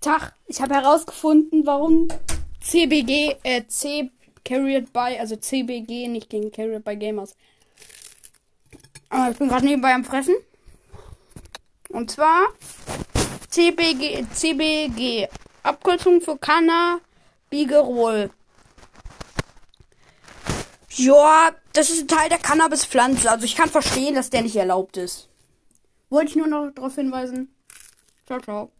Tag, ich habe herausgefunden, warum CBG, äh, C Carried by, also CBG, nicht gegen Carried by Gamers. Aber ah, ich bin gerade nebenbei am Fressen. Und zwar CBG, CBG, Abkürzung für Cannabigerol. Ja, das ist ein Teil der Cannabispflanze. Also ich kann verstehen, dass der nicht erlaubt ist. Wollte ich nur noch darauf hinweisen. Ciao, ciao.